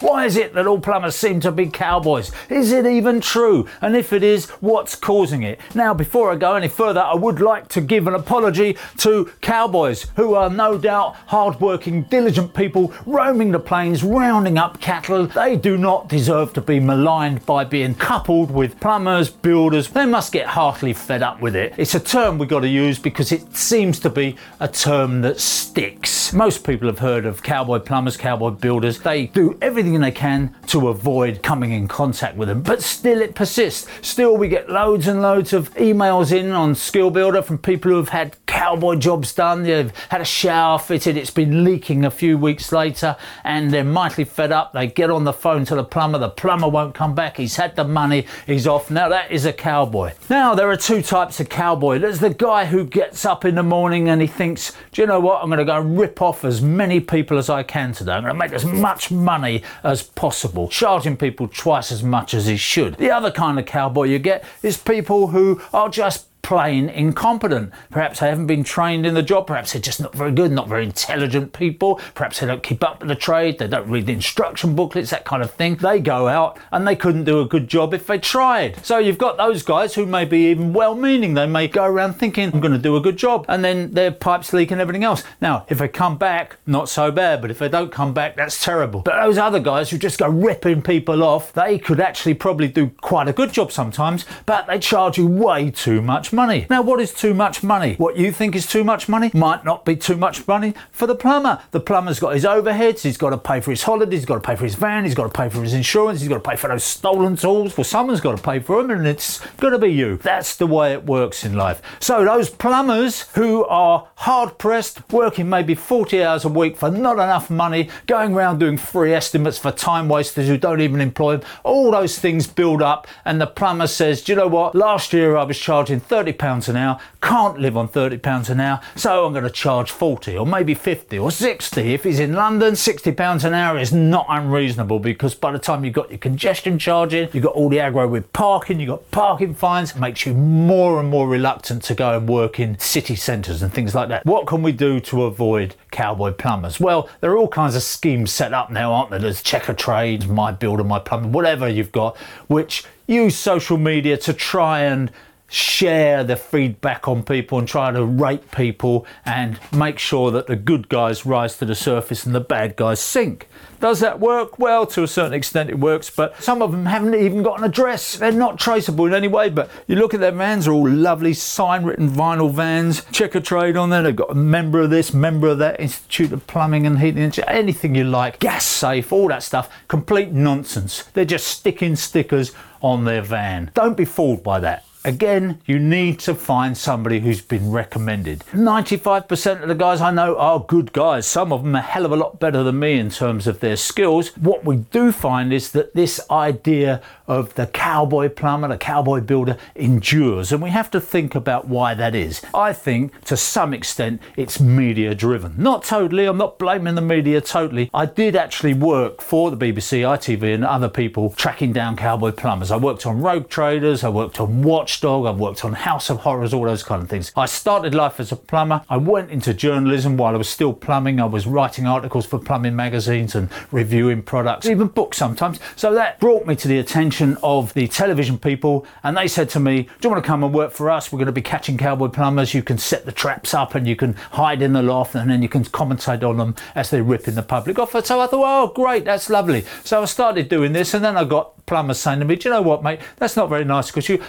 Why is it that all plumbers seem to be cowboys? Is it even true? And if it is, what's causing it? Now, before I go any further, I would like to give an apology to cowboys who are no doubt hard-working, diligent people roaming the plains, rounding up cattle. They do not deserve to be maligned by being coupled with plumbers, builders. They must get heartily fed up with it. It's a term we've got to use because it seems to be a term that sticks. Most people have heard of cowboy plumbers, cowboy builders. They do everything they can to avoid coming in contact with them, but still it persists. Still, we get loads and loads of emails in on Skill Builder from people who have had cowboy jobs done. They've had a shower fitted, it's been leaking a few weeks later, and they're mightily fed up. They get on the phone to the plumber, the plumber won't come back, he's had the money, he's off. Now, that is a cowboy. Now, there are two types of cowboy. There's the guy who gets up in the morning and he thinks, do you know what? I'm going to go and rip off as many people as I can today. I'm going to make as much money as possible, charging people twice as much as he should. The other kind of cowboy you get is people who are just plain incompetent. Perhaps they haven't been trained in the job. Perhaps they're just not very good, not very intelligent people. Perhaps they don't keep up with the trade. They don't read the instruction booklets, that kind of thing. They go out and they couldn't do a good job if they tried. So you've got those guys who may be even well meaning. They may go around thinking, I'm going to do a good job. And then their pipes leak and everything else. Now, if they come back, not so bad. But if they don't come back, that's terrible. But those other guys who just go ripping people off, they could actually probably do quite a good job sometimes, but they charge you way too much money. Now, what is too much money? What you think is too much money might not be too much money for the plumber. The plumber's got his overheads, he's got to pay for his holidays, he's got to pay for his van, he's got to pay for his insurance, he's got to pay for those stolen tools. Well, someone's got to pay for them, and it's going to be you. That's the way it works in life. So, those plumbers who are hard pressed, working maybe 40 hours a week for not enough money, going around doing free estimates for time wasters who don't even employ them, all those things build up, and the plumber says, Do you know what? Last year I was charging £30 an hour, can't live on £30 an hour, so I'm going to charge 40 or maybe 50 or 60. If he's in London, £60 an hour is not unreasonable because by the time you've got your congestion charging, you've got all the aggro with parking, you've got parking fines, it makes you more and more reluctant to go and work in city centres and things like that. What can we do to avoid cowboy plumbers? Well, there are all kinds of schemes set up now, aren't there? There's Checkatrades, My Builder, My Plumber, whatever you've got, which use social media to try and share the feedback on people and try to rate people and make sure that the good guys rise to the surface and the bad guys sink. Does that work? Well, to a certain extent it works, but some of them haven't even got an address. They're not traceable in any way, but you look at their vans, they're all lovely sign written vinyl vans, Checkatrade on there, they've got a member of this, member of that, Institute of Plumbing and Heating, anything you like, gas safe, all that stuff. Complete nonsense. They're just sticking stickers on their van. Don't be fooled by that. Again, you need to find somebody who's been recommended. 95% of the guys I know are good guys. Some of them are a hell of a lot better than me in terms of their skills. What we do find is that this idea of the cowboy plumber, the cowboy builder endures, and we have to think about why that is. I think to some extent it's media driven. Not totally, I'm not blaming the media totally. I did actually work for the BBC, ITV, and other people tracking down cowboy plumbers. I worked on Rogue Traders, I worked on Watch Watchdog, I've worked on House of Horrors, all those kind of things. I started life as a plumber. I went into journalism while I was still plumbing. I was writing articles for plumbing magazines and reviewing products, even books sometimes. So that brought me to the attention of the television people, and they said to me, Do you want to come and work for us? We're going to be catching cowboy plumbers. You can set the traps up and you can hide in the loft, and then you can commentate on them as they rip in the public off. So I thought, Oh, great, that's lovely. So I started doing this, and then I got plumbers saying to me, Do you know what, mate? That's not very nice because you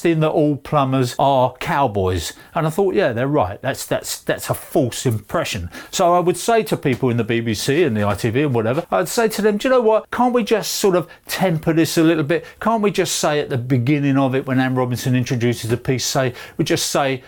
suggesting that all plumbers are cowboys. And I thought, yeah, they're right. That's that's that's a false impression. So I would say to people in the BBC and the ITV and whatever, I'd say to them, Do you know what? Can't we just sort of temper this a little bit? Can't we just say at the beginning of it when Anne Robinson introduces the piece, say we just say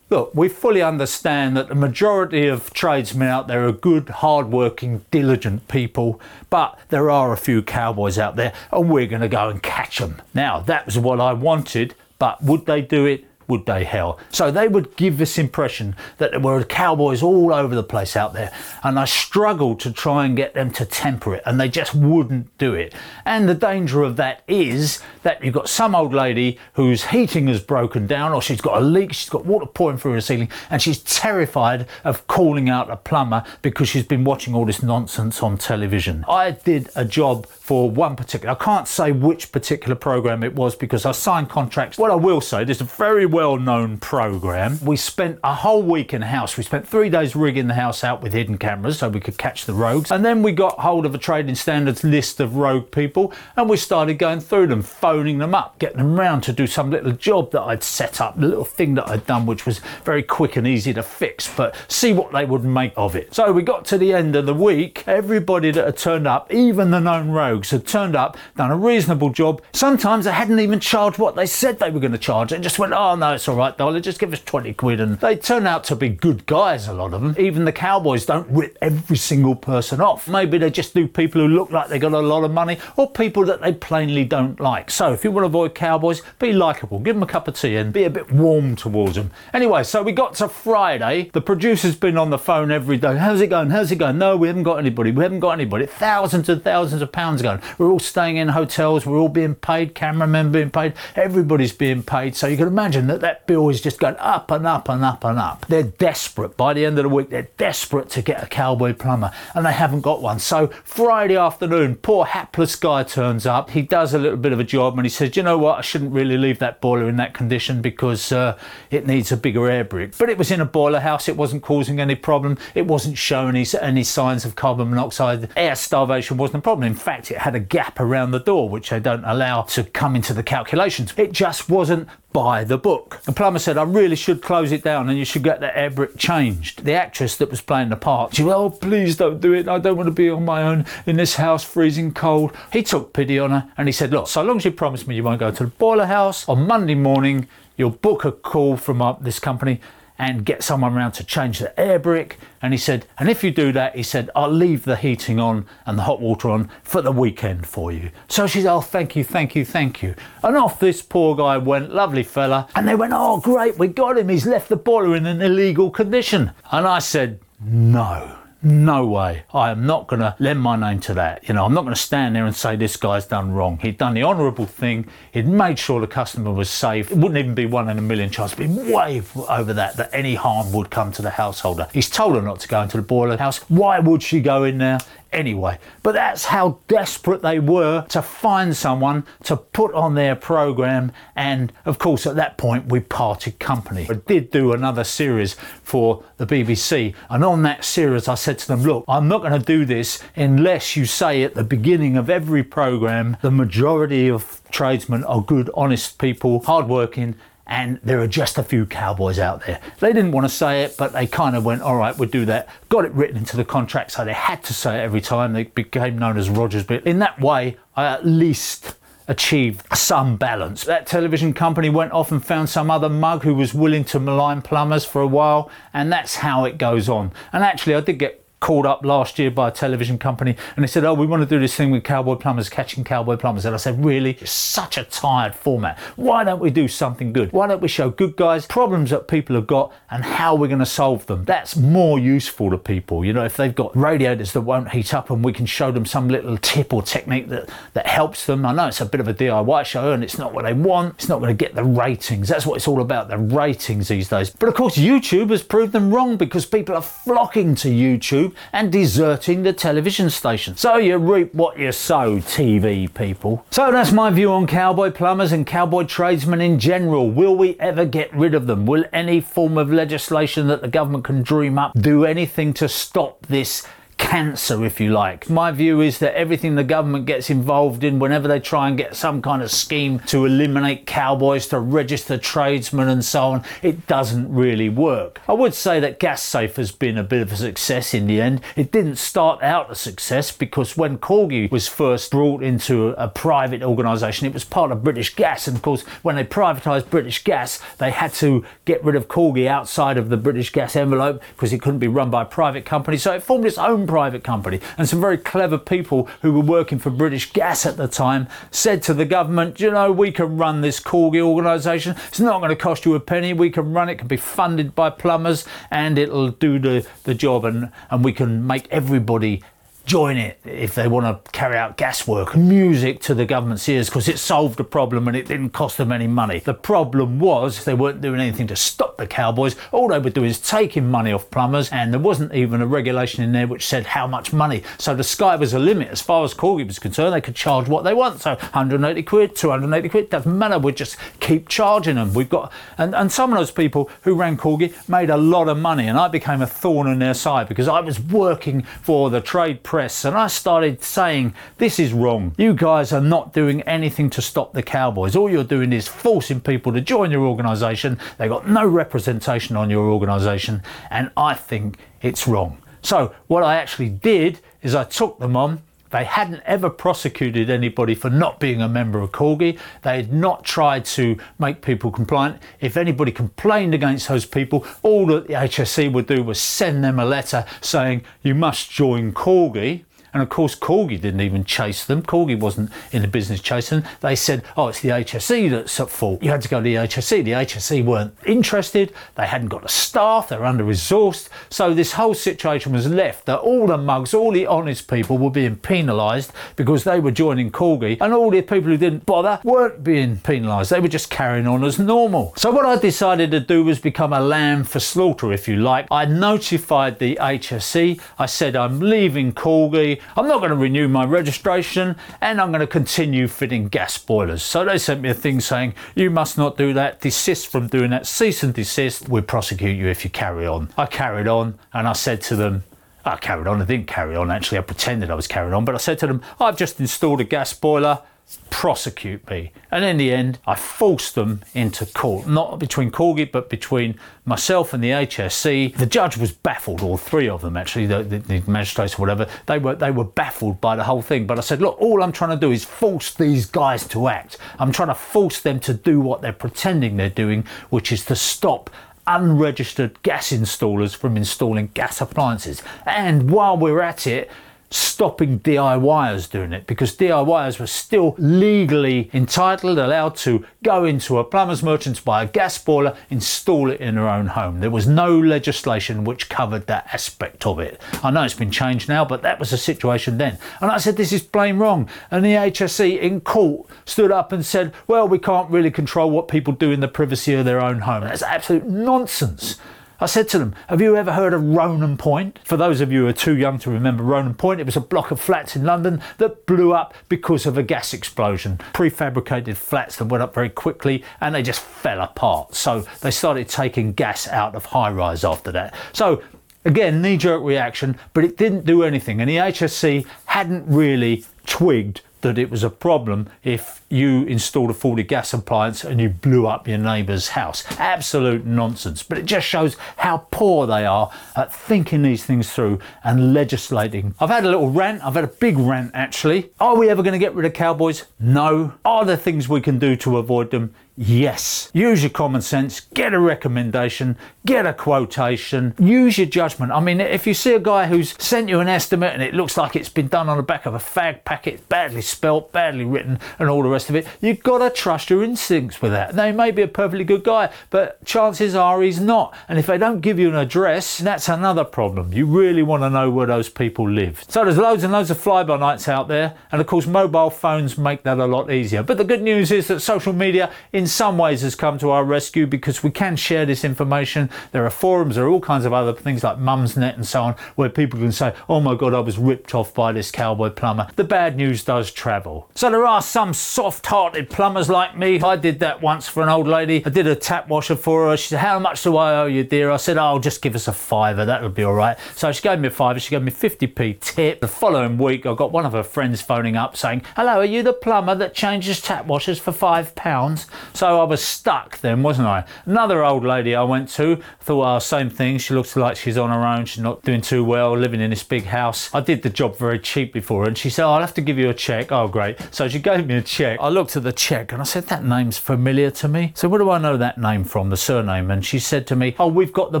Look, we fully understand that the majority of tradesmen out there are good, hard-working, diligent people, but there are a few cowboys out there, and we're going to go and catch them. Now, that was what I wanted, but would they do it? Would they hell. So they would give this impression that there were cowboys all over the place out there. And I struggled to try and get them to temper it, and they just wouldn't do it. And the danger of that is that you've got some old lady whose heating has broken down, or she's got a leak, she's got water pouring through her ceiling, and she's terrified of calling out a plumber because she's been watching all this nonsense on television. I did a job for one particular, I can't say which particular program it was because I signed contracts. What I will say, this is a very well known program. We spent a whole week in the house. We spent three days rigging the house out with hidden cameras so we could catch the rogues. And then we got hold of a trading standards list of rogue people and we started going through them, phoning them up, getting them round to do some little job that I'd set up, the little thing that I'd done, which was very quick and easy to fix, but see what they would make of it. So we got to the end of the week. Everybody that had turned up, even the known rogues, had turned up, done a reasonable job. Sometimes they hadn't even charged what they said they were going to charge. They just went, oh no, it's all right, darling, just give us 20 quid. And they turn out to be good guys, a lot of them. Even the cowboys don't rip every single person off. Maybe they just do people who look like they got a lot of money or people that they plainly don't like. So if you want to avoid cowboys, be likable, give them a cup of tea and be a bit warm towards them. Anyway, so we got to Friday. The producer's been on the phone every day. How's it going? How's it going? No, we haven't got anybody. We haven't got anybody. Thousands and thousands of pounds going. We're all staying in hotels. We're all being paid. Cameramen being paid. Everybody's being paid. So you can imagine that that bill is just going up and up and up and up. They're desperate. By the end of the week, they're desperate to get a cowboy plumber and they haven't got one. So Friday afternoon, poor hapless guy turns up. He does a little bit of a job and he says, you know what? I shouldn't really leave that boiler in that condition because uh, it needs a bigger air brick. But it was in a boiler house. It wasn't causing any problem. It wasn't showing any, any signs of carbon monoxide. Air starvation wasn't a problem. In fact, it had a gap around the door, which they don't allow to come into the calculations. It just wasn't by the book. The plumber said, I really should close it down and you should get the air brick changed. The actress that was playing the part, she went, Oh, please don't do it. I don't want to be on my own in this house freezing cold. He took pity on her and he said, Look, so long as you promise me you won't go to the boiler house on Monday morning, you'll book a call from uh, this company and get someone around to change the air brick. And he said, and if you do that, he said, I'll leave the heating on and the hot water on for the weekend for you. So she said, oh, thank you, thank you, thank you. And off this poor guy went, lovely fella. And they went, oh, great, we got him. He's left the boiler in an illegal condition. And I said, no. No way. I am not going to lend my name to that. You know, I'm not going to stand there and say this guy's done wrong. He'd done the honourable thing. He'd made sure the customer was safe. It wouldn't even be one in a million chance. It'd be way over that, that any harm would come to the householder. He's told her not to go into the boiler house. Why would she go in there? Anyway. But that's how desperate they were to find someone to put on their program. And of course, at that point, we parted company. I did do another series for the BBC. And on that series, I said to them, look, I'm not going to do this unless you say at the beginning of every program, the majority of tradesmen are good, honest people, hardworking, and there are just a few cowboys out there. They didn't want to say it, but they kind of went, all right, we'll do that. Got it written into the contract, so they had to say it every time. They became known as Rogers. But in that way, I at least achieved some balance. That television company went off and found some other mug who was willing to malign plumbers for a while, and that's how it goes on. And actually, I did get called up last year by a television company and they said, Oh, we want to do this thing with cowboy plumbers, catching cowboy plumbers. And I said, Really? It's such a tired format. Why don't we do something good? Why don't we show good guys problems that people have got and how we're going to solve them? That's more useful to people. You know, if they've got radiators that won't heat up and we can show them some little tip or technique that, that helps them. I know it's a bit of a DIY show and it's not what they want. It's not going to get the ratings. That's what it's all about, the ratings these days. But of course, YouTube has proved them wrong because people are flocking to YouTube And deserting the television station. So you reap what you sow, TV people. So that's my view on cowboy plumbers and cowboy tradesmen in general. Will we ever get rid of them? Will any form of legislation that the government can dream up do anything to stop this cancer, if you like. My view is that everything the government gets involved in, whenever they try and get some kind of scheme to eliminate cowboys, to register tradesmen, and so on, it doesn't really work. I would say that GasSafe has been a bit of a success in the end. It didn't start out a success because when Corgi was first brought into a private organisation, it was part of British Gas, and of course, when they privatised British Gas, they had to get rid of Corgi outside of the British Gas envelope because it couldn't be run by a private company. So it formed its own private company. And some very clever people who were working for British Gas at the time said to the government, you know, we can run this Corgi organisation. It's not going to cost you a penny. We can run it, it can be funded by plumbers, and it'll do the, the job, and, and we can make everybody join it if they want to carry out gas work, music to the government's ears because it solved a problem and it didn't cost them any money. The problem was they weren't doing anything to stop the cowboys. All they were doing is taking money off plumbers, and there wasn't even a regulation in there which said how much money. So the sky was a limit as far as Corgi was concerned. They could charge what they want. So 180 quid, 280 quid, doesn't matter. We just keep charging them. We've got and, and some of those people who ran Corgi made a lot of money, and I became a thorn in their side because I was working for the trade press press and I started saying, This is wrong. You guys are not doing anything to stop the Cowboys. All you're doing is forcing people to join your organisation. They've got no representation on your organisation, and I think it's wrong. So, what I actually did is I took them on they hadn't ever prosecuted anybody for not being a member of Corgi. They had not tried to make people compliant. If anybody complained against those people, all that the HSE would do was send them a letter saying, You must join Corgi. And of course, Corgi didn't even chase them. Corgi wasn't in the business chasing them. They said, oh, it's the HSE that's at fault. You had to go to the HSE. The HSE weren't interested. They hadn't got the staff. They're under resourced. So this whole situation was left that all the mugs, all the honest people were being penalised because they were joining Corgi. And all the people who didn't bother weren't being penalised. They were just carrying on as normal. So what I decided to do was become a lamb for slaughter, if you like. I notified the HSE. I said, I'm leaving Corgi. I'm not going to renew my registration and I'm going to continue fitting gas boilers. So they sent me a thing saying, you must not do that, desist from doing that, cease and desist, we'll prosecute you if you carry on. I carried on and I said to them, I carried on, I didn't carry on. Actually, I pretended I was carrying on, but I said to them, I've just installed a gas boiler prosecute me. And in the end, I forced them into court, not between Corgi, but between myself and the HSC. The judge was baffled, all three of them actually, the, the, the, magistrates or whatever. They were they were baffled by the whole thing. But I said, look, all I'm trying to do is force these guys to act. I'm trying to force them to do what they're pretending they're doing, which is to stop unregistered gas installers from installing gas appliances. And while we're at it, stopping DIYers doing it because DIYers were still legally entitled, allowed to go into a plumber's merchant's, buy a gas boiler, install it in their own home. There was no legislation which covered that aspect of it. I know it's been changed now, but that was the situation then. And I said, this is plain wrong. And the HSE in court stood up and said, well, we can't really control what people do in the privacy of their own home. That's absolute nonsense. I said to them, Have you ever heard of Ronan Point? For those of you who are too young to remember Ronan Point, it was a block of flats in London that blew up because of a gas explosion. Prefabricated flats that went up very quickly and they just fell apart. So they started taking gas out of high rise after that. So again, knee jerk reaction, but it didn't do anything. And the HSC hadn't really twigged that it was a problem if you installed a faulty gas appliance and you blew up your neighbour's house. Absolute nonsense. But it just shows how poor they are at thinking these things through and legislating. I've had a little rant, I've had a big rant actually. Are we ever going to get rid of cowboys? No. Are there things we can do to avoid them? Yes. Use your common sense, get a recommendation, get a quotation, use your judgment. I mean, if you see a guy who's sent you an estimate and it looks like it's been done on the back of a fag packet, badly spelt, badly written, and all the rest of it, you've got to trust your instincts with that. Now, he may be a perfectly good guy, but chances are he's not. And if they don't give you an address, that's another problem. You really want to know where those people live. So there's loads and loads of fly by nights out there, and of course, mobile phones make that a lot easier. But the good news is that social media, in some ways has come to our rescue because we can share this information. There are forums, there are all kinds of other things like Mumsnet and so on where people can say, oh my God, I was ripped off by this cowboy plumber. The bad news does travel. So there are some soft hearted plumbers like me. I did that once for an old lady. I did a tap washer for her. She said, how much do I owe you, dear? I said, oh, just give us a fiver. That would be all right. So she gave me a fiver. She gave me 50p tip. The following week, I got one of her friends phoning up saying, hello, are you the plumber that changes tap washers for five pounds? So I was stuck then, wasn't I? Another old lady I went to thought, oh, same thing. She looks like she's on her own. She's not doing too well, living in this big house. I did the job very cheap before, and she said, oh, I'll have to give you a check. Oh, great. So she gave me a check. I looked at the check and I said, that name's familiar to me. So where do I know that name from, the surname? And she said to me, oh, we've got the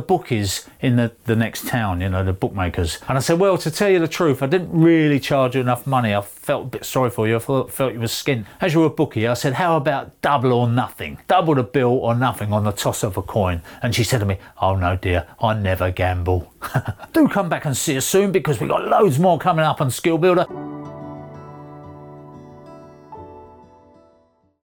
bookies in the, the next town, you know, the bookmakers. And I said, well, to tell you the truth, I didn't really charge you enough money. I felt a bit sorry for you. I felt, felt you were skint. As you were a bookie, I said, how about double or nothing? Double the bill or nothing on the toss of a coin. And she said to me, oh no, dear, I never gamble. Do come back and see us soon because we've got loads more coming up on Skill Builder.